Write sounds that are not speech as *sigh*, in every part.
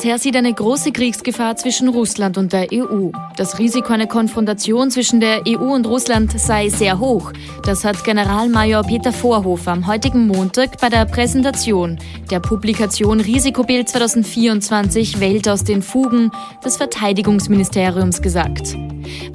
Bundesheer sieht eine große Kriegsgefahr zwischen Russland und der EU. Das Risiko einer Konfrontation zwischen der EU und Russland sei sehr hoch. Das hat Generalmajor Peter Vorhofer am heutigen Montag bei der Präsentation der Publikation Risikobild 2024 Welt aus den Fugen des Verteidigungsministeriums gesagt.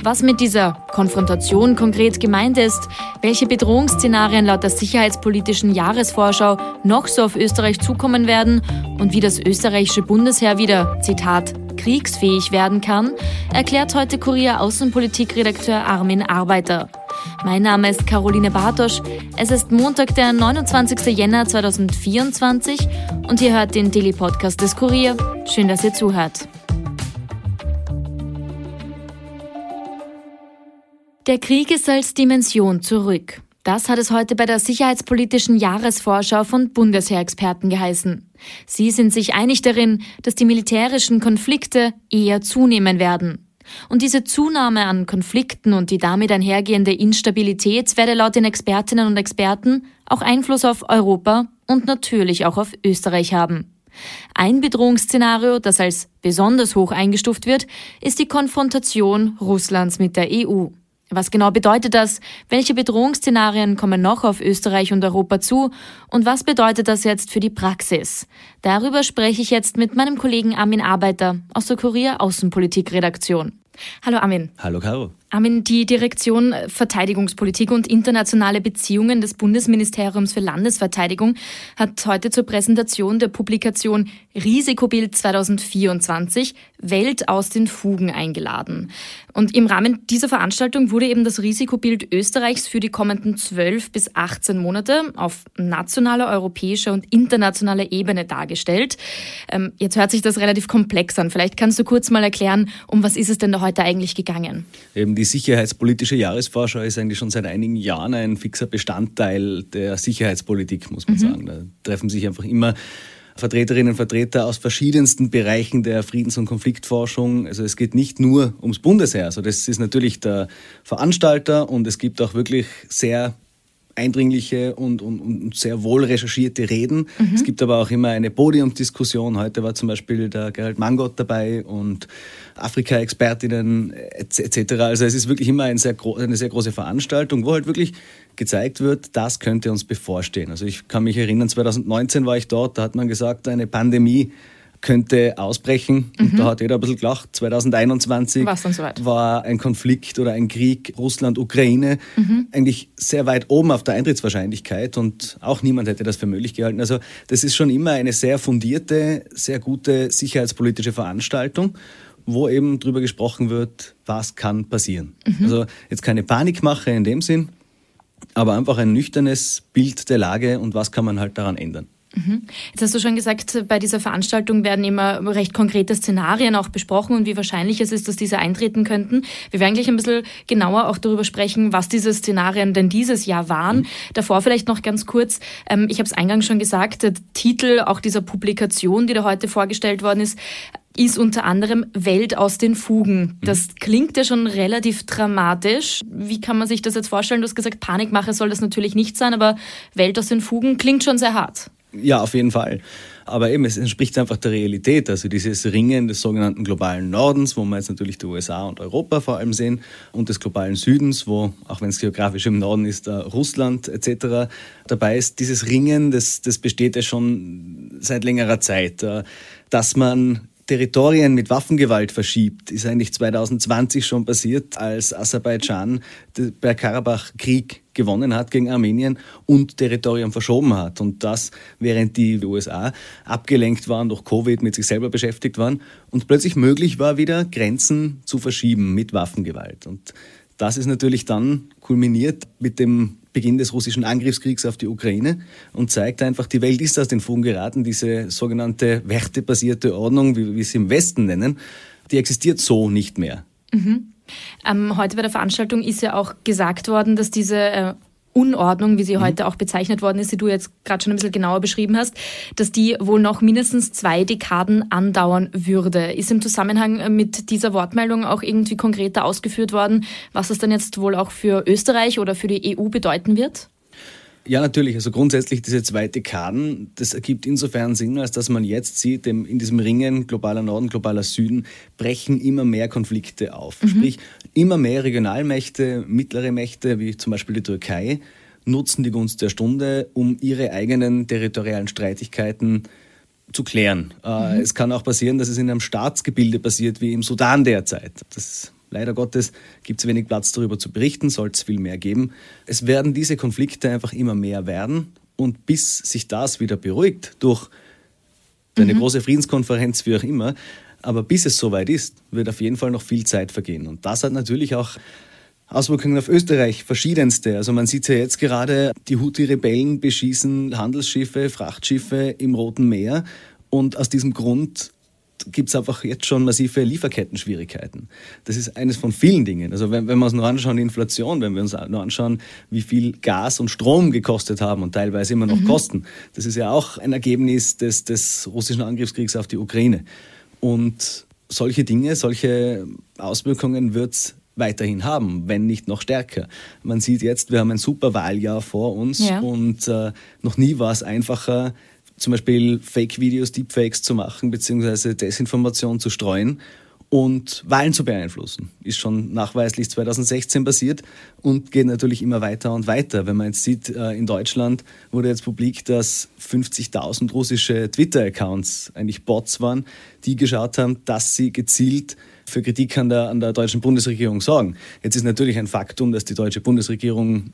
Was mit dieser Konfrontation konkret gemeint ist, welche Bedrohungsszenarien laut der sicherheitspolitischen Jahresvorschau noch so auf Österreich zukommen werden und wie das österreichische Bundesheer wieder, Zitat, kriegsfähig werden kann, erklärt heute Kurier Außenpolitikredakteur Armin Arbeiter. Mein Name ist Caroline Bartosch. Es ist Montag, der 29. Jänner 2024 und ihr hört den Daily Podcast des Kurier. Schön, dass ihr zuhört. Der Krieg ist als Dimension zurück. Das hat es heute bei der sicherheitspolitischen Jahresvorschau von Bundesheerexperten geheißen. Sie sind sich einig darin, dass die militärischen Konflikte eher zunehmen werden. Und diese Zunahme an Konflikten und die damit einhergehende Instabilität werde laut den Expertinnen und Experten auch Einfluss auf Europa und natürlich auch auf Österreich haben. Ein Bedrohungsszenario, das als besonders hoch eingestuft wird, ist die Konfrontation Russlands mit der EU. Was genau bedeutet das? Welche Bedrohungsszenarien kommen noch auf Österreich und Europa zu? Und was bedeutet das jetzt für die Praxis? Darüber spreche ich jetzt mit meinem Kollegen Armin Arbeiter aus der Kurier Außenpolitik-Redaktion. Hallo Armin. Hallo Caro. Armin, die Direktion Verteidigungspolitik und internationale Beziehungen des Bundesministeriums für Landesverteidigung hat heute zur Präsentation der Publikation Risikobild 2024 Welt aus den Fugen eingeladen. Und im Rahmen dieser Veranstaltung wurde eben das Risikobild Österreichs für die kommenden 12 bis 18 Monate auf nationaler, europäischer und internationaler Ebene dargestellt. Ähm, jetzt hört sich das relativ komplex an. Vielleicht kannst du kurz mal erklären, um was ist es denn da heute eigentlich gegangen? Eben die sicherheitspolitische Jahresvorschau ist eigentlich schon seit einigen Jahren ein fixer Bestandteil der Sicherheitspolitik, muss man mhm. sagen. Da treffen sich einfach immer Vertreterinnen und Vertreter aus verschiedensten Bereichen der Friedens- und Konfliktforschung. Also es geht nicht nur ums Bundesheer. Also das ist natürlich der Veranstalter und es gibt auch wirklich sehr eindringliche und, und, und sehr wohl recherchierte Reden. Mhm. Es gibt aber auch immer eine Podiumsdiskussion. Heute war zum Beispiel der Gerald Mangott dabei und Afrika-Expertinnen etc. Also es ist wirklich immer ein sehr eine sehr große Veranstaltung, wo halt wirklich gezeigt wird, das könnte uns bevorstehen. Also ich kann mich erinnern, 2019 war ich dort, da hat man gesagt, eine Pandemie könnte ausbrechen. Mhm. Und da hat jeder ein bisschen gelacht. 2021 so war ein Konflikt oder ein Krieg Russland-Ukraine mhm. eigentlich sehr weit oben auf der Eintrittswahrscheinlichkeit und auch niemand hätte das für möglich gehalten. Also das ist schon immer eine sehr fundierte, sehr gute sicherheitspolitische Veranstaltung wo eben darüber gesprochen wird, was kann passieren. Mhm. Also jetzt keine Panikmache in dem Sinn, aber einfach ein nüchternes Bild der Lage und was kann man halt daran ändern. Mhm. Jetzt hast du schon gesagt, bei dieser Veranstaltung werden immer recht konkrete Szenarien auch besprochen und wie wahrscheinlich es ist, dass diese eintreten könnten. Wir werden gleich ein bisschen genauer auch darüber sprechen, was diese Szenarien denn dieses Jahr waren. Mhm. Davor vielleicht noch ganz kurz, ähm, ich habe es eingangs schon gesagt, der Titel auch dieser Publikation, die da heute vorgestellt worden ist, ist unter anderem Welt aus den Fugen. Mhm. Das klingt ja schon relativ dramatisch. Wie kann man sich das jetzt vorstellen? Du hast gesagt, Panikmache soll das natürlich nicht sein, aber Welt aus den Fugen klingt schon sehr hart. Ja, auf jeden Fall. Aber eben, es entspricht einfach der Realität. Also dieses Ringen des sogenannten globalen Nordens, wo wir jetzt natürlich die USA und Europa vor allem sehen, und des globalen Südens, wo, auch wenn es geografisch im Norden ist, Russland etc. dabei ist. Dieses Ringen, das, das besteht ja schon seit längerer Zeit. Äh, dass man Territorien mit Waffengewalt verschiebt, ist eigentlich 2020 schon passiert, als Aserbaidschan den Bergkarabach-Krieg gewonnen hat gegen Armenien und Territorium verschoben hat. Und das, während die USA abgelenkt waren, durch Covid mit sich selber beschäftigt waren und plötzlich möglich war, wieder Grenzen zu verschieben mit Waffengewalt. Und das ist natürlich dann kulminiert mit dem Beginn des russischen Angriffskriegs auf die Ukraine und zeigt einfach, die Welt ist aus den Fugen geraten. Diese sogenannte wertebasierte Ordnung, wie wir sie im Westen nennen, die existiert so nicht mehr. Mhm. Ähm, heute bei der Veranstaltung ist ja auch gesagt worden, dass diese äh, Unordnung, wie sie mhm. heute auch bezeichnet worden ist, die du jetzt gerade schon ein bisschen genauer beschrieben hast, dass die wohl noch mindestens zwei Dekaden andauern würde. Ist im Zusammenhang mit dieser Wortmeldung auch irgendwie konkreter ausgeführt worden, was es dann jetzt wohl auch für Österreich oder für die EU bedeuten wird? Ja, natürlich. Also grundsätzlich diese zwei Dekaden, das ergibt insofern Sinn, als dass man jetzt sieht, in diesem Ringen globaler Norden, globaler Süden brechen immer mehr Konflikte auf. Mhm. Sprich, immer mehr Regionalmächte, mittlere Mächte, wie zum Beispiel die Türkei, nutzen die Gunst der Stunde, um ihre eigenen territorialen Streitigkeiten zu klären. Äh, mhm. Es kann auch passieren, dass es in einem Staatsgebilde passiert, wie im Sudan derzeit. Das Leider Gottes gibt es wenig Platz darüber zu berichten, soll es viel mehr geben. Es werden diese Konflikte einfach immer mehr werden und bis sich das wieder beruhigt durch eine mhm. große Friedenskonferenz, wie auch immer, aber bis es soweit ist, wird auf jeden Fall noch viel Zeit vergehen. Und das hat natürlich auch Auswirkungen auf Österreich, verschiedenste. Also man sieht ja jetzt gerade, die Houthi-Rebellen beschießen Handelsschiffe, Frachtschiffe im Roten Meer. Und aus diesem Grund gibt es einfach jetzt schon massive Lieferketten-Schwierigkeiten. Das ist eines von vielen Dingen. Also wenn, wenn wir uns nur anschauen, die Inflation, wenn wir uns nur anschauen, wie viel Gas und Strom gekostet haben und teilweise immer noch mhm. kosten, das ist ja auch ein Ergebnis des, des russischen Angriffskriegs auf die Ukraine. Und solche Dinge, solche Auswirkungen wird es weiterhin haben, wenn nicht noch stärker. Man sieht jetzt, wir haben ein super Wahljahr vor uns ja. und äh, noch nie war es einfacher, zum Beispiel Fake-Videos, Deepfakes zu machen, beziehungsweise Desinformation zu streuen und Wahlen zu beeinflussen. Ist schon nachweislich 2016 passiert und geht natürlich immer weiter und weiter. Wenn man jetzt sieht, äh, in Deutschland wurde jetzt publik, dass 50.000 russische Twitter-Accounts eigentlich Bots waren, die geschaut haben, dass sie gezielt für Kritik an der, an der deutschen Bundesregierung sorgen. Jetzt ist natürlich ein Faktum, dass die deutsche Bundesregierung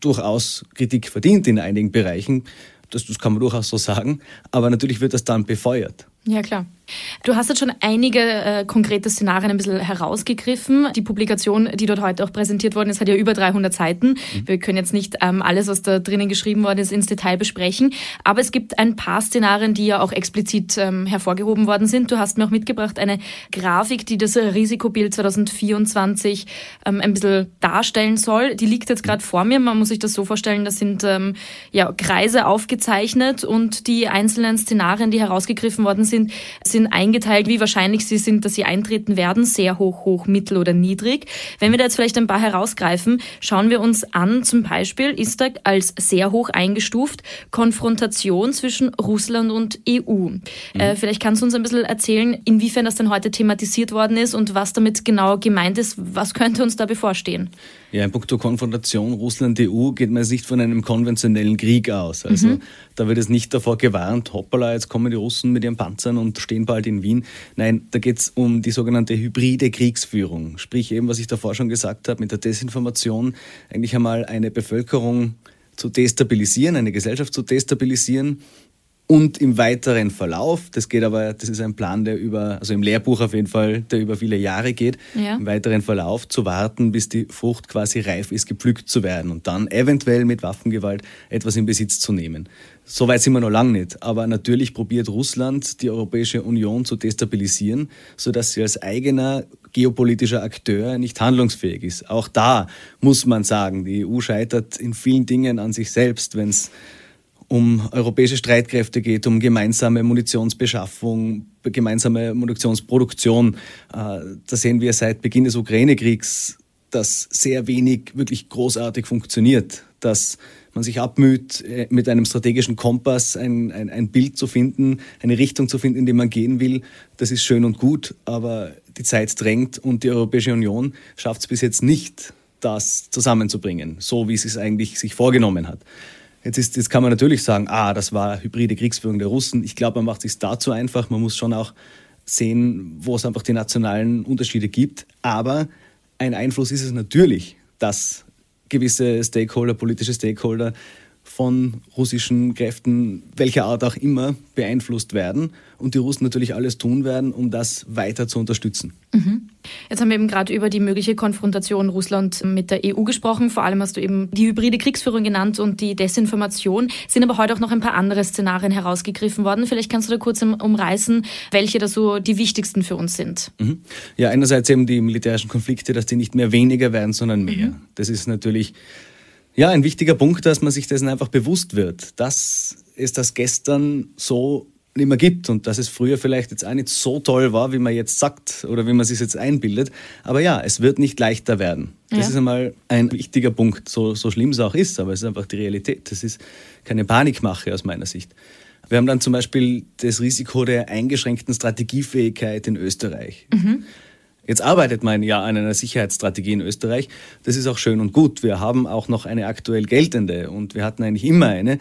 durchaus Kritik verdient in einigen Bereichen. Das, das kann man durchaus so sagen. Aber natürlich wird das dann befeuert. Ja, klar. Du hast jetzt schon einige äh, konkrete Szenarien ein bisschen herausgegriffen. Die Publikation, die dort heute auch präsentiert worden ist, hat ja über 300 Seiten. Mhm. Wir können jetzt nicht ähm, alles, was da drinnen geschrieben worden ist, ins Detail besprechen. Aber es gibt ein paar Szenarien, die ja auch explizit ähm, hervorgehoben worden sind. Du hast mir auch mitgebracht eine Grafik, die das Risikobild 2024 ähm, ein bisschen darstellen soll. Die liegt jetzt gerade vor mir. Man muss sich das so vorstellen, das sind ähm, ja, Kreise aufgezeichnet und die einzelnen Szenarien, die herausgegriffen worden sind, sind eingeteilt, wie wahrscheinlich sie sind, dass sie eintreten werden, sehr hoch, hoch, mittel oder niedrig. Wenn wir da jetzt vielleicht ein paar herausgreifen, schauen wir uns an, zum Beispiel ist da als sehr hoch eingestuft Konfrontation zwischen Russland und EU. Mhm. Äh, vielleicht kannst du uns ein bisschen erzählen, inwiefern das denn heute thematisiert worden ist und was damit genau gemeint ist. Was könnte uns da bevorstehen? Ja, in puncto Konfrontation Russland-EU geht man jetzt nicht von einem konventionellen Krieg aus. Also mhm. da wird es nicht davor gewarnt, hoppala, jetzt kommen die Russen mit ihren Panzern und stehen bald in Wien. Nein, da geht es um die sogenannte hybride Kriegsführung. Sprich eben, was ich davor schon gesagt habe, mit der Desinformation eigentlich einmal eine Bevölkerung zu destabilisieren, eine Gesellschaft zu destabilisieren und im weiteren Verlauf, das geht aber, das ist ein Plan, der über, also im Lehrbuch auf jeden Fall, der über viele Jahre geht, ja. im weiteren Verlauf zu warten, bis die Frucht quasi reif ist, gepflückt zu werden und dann eventuell mit Waffengewalt etwas in Besitz zu nehmen. So weit sind wir noch lange nicht. Aber natürlich probiert Russland, die Europäische Union zu destabilisieren, sodass sie als eigener geopolitischer Akteur nicht handlungsfähig ist. Auch da muss man sagen, die EU scheitert in vielen Dingen an sich selbst, wenn es um europäische Streitkräfte geht, um gemeinsame Munitionsbeschaffung, gemeinsame Munitionsproduktion. Äh, da sehen wir seit Beginn des Ukraine-Kriegs, dass sehr wenig wirklich großartig funktioniert, dass man sich abmüht, äh, mit einem strategischen Kompass ein, ein, ein Bild zu finden, eine Richtung zu finden, in die man gehen will. Das ist schön und gut, aber die Zeit drängt und die Europäische Union schafft es bis jetzt nicht, das zusammenzubringen, so wie sie es eigentlich sich vorgenommen hat. Jetzt, ist, jetzt kann man natürlich sagen, ah, das war hybride Kriegsführung der Russen. Ich glaube, man macht es sich dazu einfach. Man muss schon auch sehen, wo es einfach die nationalen Unterschiede gibt. Aber ein Einfluss ist es natürlich, dass gewisse Stakeholder, politische Stakeholder von russischen Kräften, welcher Art auch immer, beeinflusst werden und die Russen natürlich alles tun werden, um das weiter zu unterstützen. Mhm. Jetzt haben wir eben gerade über die mögliche Konfrontation Russland mit der EU gesprochen. Vor allem hast du eben die hybride Kriegsführung genannt und die Desinformation. Sind aber heute auch noch ein paar andere Szenarien herausgegriffen worden. Vielleicht kannst du da kurz umreißen, welche da so die wichtigsten für uns sind. Mhm. Ja, einerseits eben die militärischen Konflikte, dass die nicht mehr weniger werden, sondern mehr. Mhm. Das ist natürlich Ja, ein wichtiger Punkt, dass man sich dessen einfach bewusst wird, dass es das gestern so nicht mehr gibt und dass es früher vielleicht jetzt auch nicht so toll war, wie man jetzt sagt oder wie man sich jetzt einbildet. Aber ja, es wird nicht leichter werden. Das ja. ist einmal ein wichtiger Punkt, so, so schlimm es auch ist, aber es ist einfach die Realität. Das ist keine Panikmache aus meiner Sicht. Wir haben dann zum Beispiel das Risiko der eingeschränkten Strategiefähigkeit in Österreich. Mhm. Jetzt arbeitet man ja an einer Sicherheitsstrategie in Österreich. Das ist auch schön und gut. Wir haben auch noch eine aktuell geltende und wir hatten eigentlich immer eine.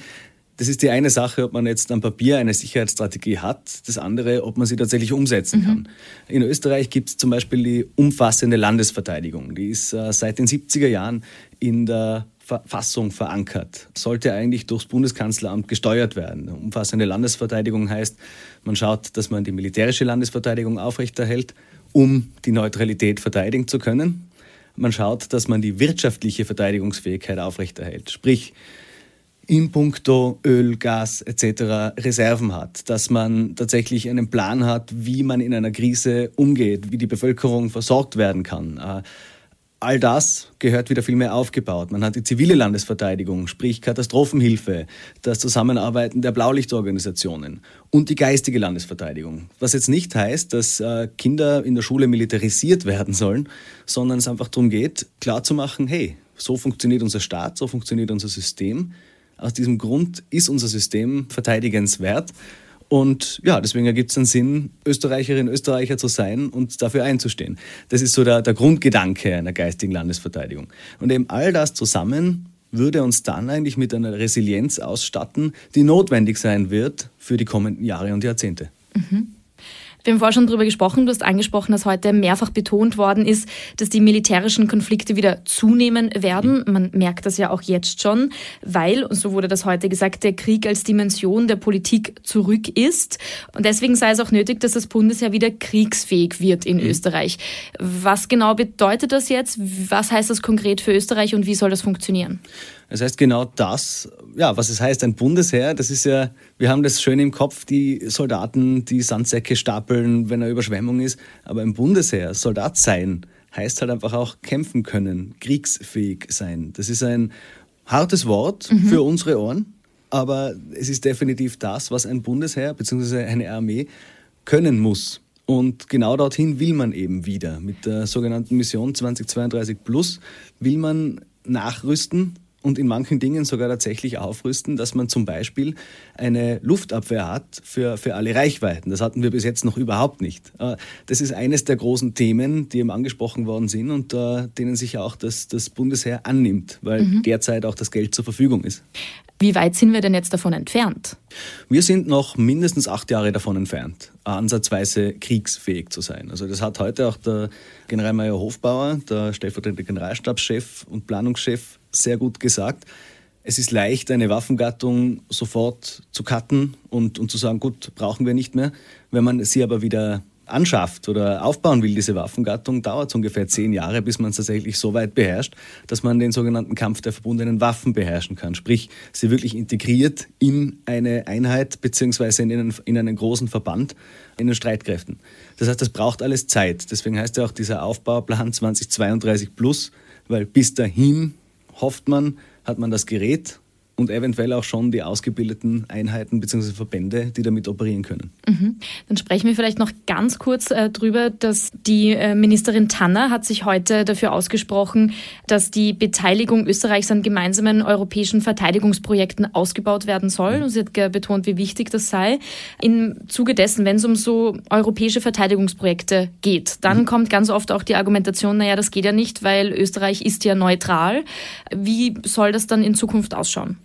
Das ist die eine Sache, ob man jetzt am Papier eine Sicherheitsstrategie hat. Das andere, ob man sie tatsächlich umsetzen mhm. kann. In Österreich gibt es zum Beispiel die umfassende Landesverteidigung. Die ist äh, seit den 70er Jahren in der Verfassung verankert, sollte eigentlich durchs Bundeskanzleramt gesteuert werden. Umfassende Landesverteidigung heißt, man schaut, dass man die militärische Landesverteidigung aufrechterhält, um die Neutralität verteidigen zu können. Man schaut, dass man die wirtschaftliche Verteidigungsfähigkeit aufrechterhält, sprich in puncto Öl, Gas etc. Reserven hat, dass man tatsächlich einen Plan hat, wie man in einer Krise umgeht, wie die Bevölkerung versorgt werden kann. All das gehört wieder viel mehr aufgebaut. Man hat die zivile Landesverteidigung, sprich Katastrophenhilfe, das Zusammenarbeiten der Blaulichtorganisationen und die geistige Landesverteidigung. Was jetzt nicht heißt, dass äh, Kinder in der Schule militarisiert *laughs* werden sollen, sondern es einfach darum geht, klarzumachen, hey, so funktioniert unser Staat, so funktioniert unser System. Aus diesem Grund ist unser System verteidigenswert und ja, deswegen ergibt es einen Sinn, Österreicherin, Österreicher zu sein und dafür einzustehen. Das ist so der, der Grundgedanke einer geistigen Landesverteidigung. Und eben all das zusammen würde uns dann eigentlich mit einer Resilienz ausstatten, die notwendig sein wird für die kommenden Jahre und Jahrzehnte. Mhm. Wir haben vorher schon darüber gesprochen, du hast angesprochen, dass heute mehrfach betont worden ist, dass die militärischen Konflikte wieder zunehmen werden. Man merkt das ja auch jetzt schon, weil, und so wurde das heute gesagt, der Krieg als Dimension der Politik zurück ist. Und deswegen sei es auch nötig, dass das Bundesheer wieder kriegsfähig wird in mhm. Österreich. Was genau bedeutet das jetzt? Was heißt das konkret für Österreich und wie soll das funktionieren? Das heißt genau das, ja, was es heißt, ein Bundesheer, das ist ja, wir haben das schön im Kopf, die Soldaten, die Sandsäcke stapeln, wenn eine Überschwemmung ist. Aber ein Bundesheer, Soldat sein, heißt halt einfach auch kämpfen können, kriegsfähig sein. Das ist ein hartes Wort mhm. für unsere Ohren, aber es ist definitiv das, was ein Bundesheer bzw. eine Armee können muss. Und genau dorthin will man eben wieder. Mit der sogenannten Mission 2032 Plus will man nachrüsten, und in manchen Dingen sogar tatsächlich aufrüsten, dass man zum Beispiel eine Luftabwehr hat für, für alle Reichweiten. Das hatten wir bis jetzt noch überhaupt nicht. Äh, das ist eines der großen Themen, die eben angesprochen worden sind und uh, denen sich auch das, das Bundesheer annimmt, weil mhm. derzeit auch das Geld zur Verfügung ist. Wie weit sind wir denn jetzt davon entfernt? Wir sind noch mindestens acht Jahre davon entfernt, ansatzweise kriegsfähig zu sein. Also das hat heute auch der Generalmajor Hofbauer, der stellvertretende Generalstabschef und Planungschef, sehr gut gesagt. Es ist leicht, eine Waffengattung sofort zu cutten und, und zu sagen, gut, brauchen wir nicht mehr. Wenn man sie aber wieder anschafft oder aufbauen will, diese Waffengattung, dauert es ungefähr zehn Jahre, bis man es tatsächlich so weit beherrscht, dass man den sogenannten Kampf der verbundenen Waffen beherrschen kann. Sprich, sie wirklich integriert in eine Einheit beziehungsweise in einen, in einen großen Verband, in den Streitkräften. Das heißt, das braucht alles Zeit. Deswegen heißt ja auch dieser Aufbauplan 2032 plus, weil bis dahin hofft man, hat man das Gerät und eventuell auch schon die ausgebildeten Einheiten bzw. Verbände, die damit operieren können. Mhm. Dann sprechen wir vielleicht noch ganz kurz äh, drüber, dass die äh, Ministerin Tanner hat sich heute dafür ausgesprochen, dass die Beteiligung Österreichs an gemeinsamen europäischen Verteidigungsprojekten ausgebaut werden soll. Und sie hat betont, wie wichtig das sei. Im Zuge dessen, wenn es um so europäische Verteidigungsprojekte geht, dann mhm. kommt ganz oft auch die Argumentation, naja, das geht ja nicht, weil Österreich ist ja neutral. Wie soll das dann in Zukunft ausschauen?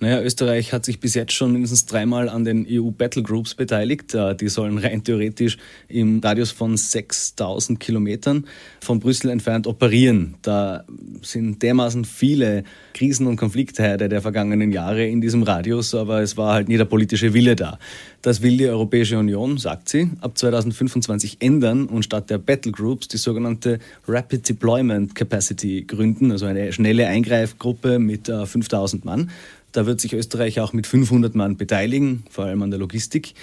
Naja, Österreich hat sich bis jetzt schon mindestens dreimal an den EU Battle Groups beteiligt. Äh, die sollen rein theoretisch im Radius von 6000 Kilometern von Brüssel entfernt operieren. Da sind dermaßen viele Krisen- und Konfliktherde der vergangenen Jahre in diesem Radius, aber es war halt nie der politische Wille da. Das will die Europäische Union, sagt sie, ab 2025 ändern und statt der Battle Groups die sogenannte Rapid Deployment Capacity gründen, also eine schnelle Eingreifgruppe mit 5000 äh, Mann. Da wird sich Österreich auch mit 500 Mann beteiligen, vor allem an der Logistik.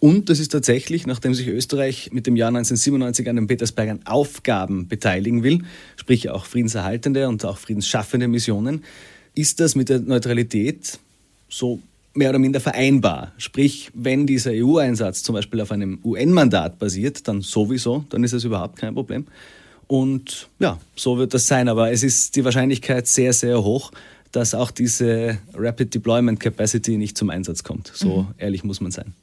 Und das ist tatsächlich, nachdem sich Österreich mit dem Jahr 1997 an den Petersbergern Aufgaben beteiligen will, sprich auch friedenserhaltende und auch friedensschaffende Missionen, ist das mit der Neutralität so mehr oder minder vereinbar. Sprich, wenn dieser EU-Einsatz zum Beispiel auf einem UN-Mandat basiert, dann sowieso, dann ist es überhaupt kein Problem. Und ja, so wird das sein. Aber es ist die Wahrscheinlichkeit sehr, sehr hoch, dass auch diese Rapid Deployment Capacity nicht zum Einsatz kommt. So mhm. ehrlich muss man sein.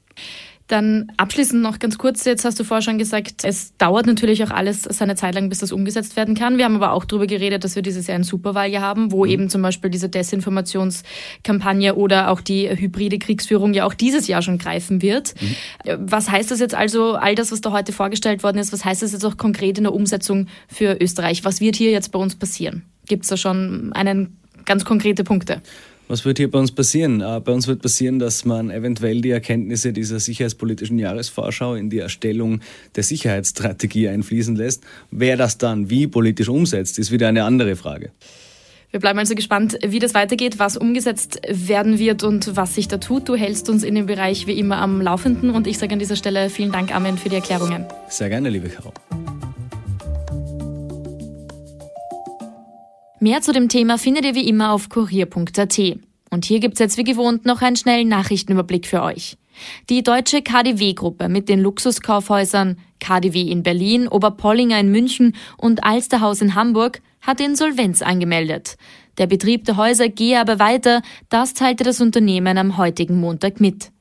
Dann abschließend noch ganz kurz, jetzt hast du vorher schon gesagt, es dauert natürlich auch alles seine Zeit lang, bis das umgesetzt werden kann. Wir haben aber auch darüber geredet, dass wir dieses Jahr ein Superwahljahr haben, wo mhm. eben zum Beispiel diese Desinformationskampagne oder auch die hybride Kriegsführung ja auch dieses Jahr schon greifen wird. Mhm. Was heißt das jetzt also, all das, was da heute vorgestellt worden ist, was heißt das jetzt auch konkret in der Umsetzung für Österreich? Was wird hier jetzt bei uns passieren? Gibt es da schon einen ganz konkrete Punkte? Was wird hier bei uns passieren? Äh, bei uns wird passieren, dass man eventuell die Erkenntnisse dieser sicherheitspolitischen Jahresvorschau in die Erstellung der Sicherheitsstrategie einfließen lässt. Wer das dann wie politisch umsetzt, ist wieder eine andere Frage. Wir bleiben also gespannt, wie das weitergeht, was umgesetzt werden wird und was sich da tut. Du hältst uns in dem Bereich wie immer am Laufenden und ich sage an dieser Stelle vielen Dank, Armin, für die Erklärungen. Sehr gerne, liebe Caro. Mehr zu dem Thema findet ihr wie immer auf kurier.at. Und hier gibt's jetzt wie gewohnt noch einen schnellen Nachrichtenüberblick für euch. Die deutsche KDW-Gruppe mit den Luxuskaufhäusern KDW in Berlin, Oberpollinger in München und Alsterhaus in Hamburg hat Insolvenz angemeldet. Der Betrieb der Häuser gehe aber weiter, das teilte das Unternehmen am heutigen Montag mit.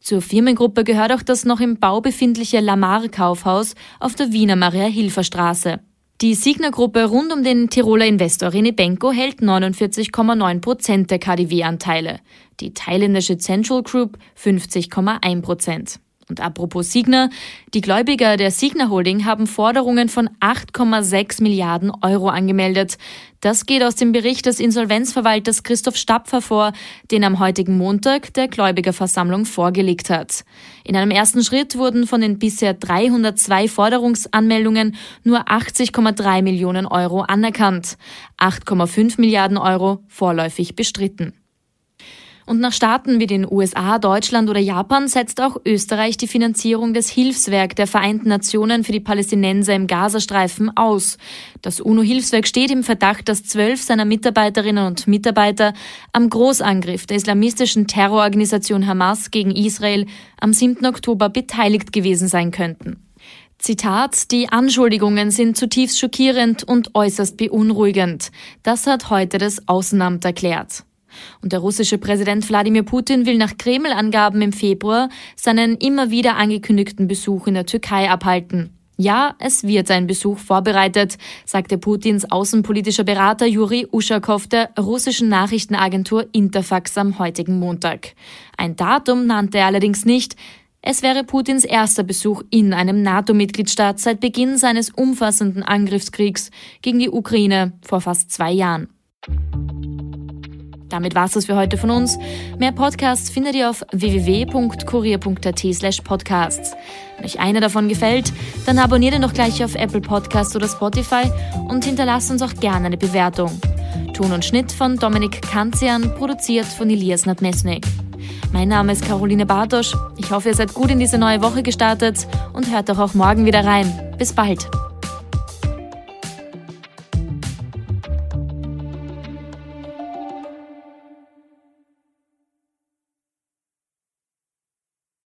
Zur Firmengruppe gehört auch das noch im Bau befindliche Lamar Kaufhaus auf der Wiener Maria-Hilfer-Straße. Die Signa-Gruppe rund um den Tiroler Investor René Benko hält 49,9 Prozent der KDW-Anteile, die thailändische Central Group 50,1 Prozent. Und apropos Signa, die Gläubiger der Signa Holding haben Forderungen von 8,6 Milliarden Euro angemeldet. Das geht aus dem Bericht des Insolvenzverwalters Christoph Stapfer vor, den am heutigen Montag der Gläubigerversammlung vorgelegt hat. In einem ersten Schritt wurden von den bisher 302 Forderungsanmeldungen nur 80,3 Millionen Euro anerkannt, 8,5 Milliarden Euro vorläufig bestritten. Und nach Staaten wie den USA, Deutschland oder Japan setzt auch Österreich die Finanzierung des Hilfswerk der Vereinten Nationen für die Palästinenser im Gazastreifen aus. Das UNO-Hilfswerk steht im Verdacht, dass zwölf seiner Mitarbeiterinnen und Mitarbeiter am Großangriff der islamistischen Terrororganisation Hamas gegen Israel am 7. Oktober beteiligt gewesen sein könnten. Zitat, die Anschuldigungen sind zutiefst schockierend und äußerst beunruhigend. Das hat heute das Außenamt erklärt. Und der russische Präsident Wladimir Putin will nach Kreml-Angaben im Februar seinen immer wieder angekündigten Besuch in der Türkei abhalten. Ja, es wird ein Besuch vorbereitet, sagte Putins außenpolitischer Berater Juri Uschakow der russischen Nachrichtenagentur Interfax am heutigen Montag. Ein Datum nannte er allerdings nicht. Es wäre Putins erster Besuch in einem NATO-Mitgliedstaat seit Beginn seines umfassenden Angriffskriegs gegen die Ukraine vor fast zwei Jahren. Damit war's das für heute von uns. Mehr Podcasts findet ihr auf www.kurier.at podcasts. Wenn euch einer davon gefällt, dann abonniert ihn doch gleich auf Apple Podcasts oder Spotify und hinterlasst uns auch gerne eine Bewertung. Ton und Schnitt von Dominik Kanzian, produziert von Elias Nadmesnik. Mein Name ist Caroline Bartosch. Ich hoffe, ihr seid gut in diese neue Woche gestartet und hört doch auch morgen wieder rein. Bis bald.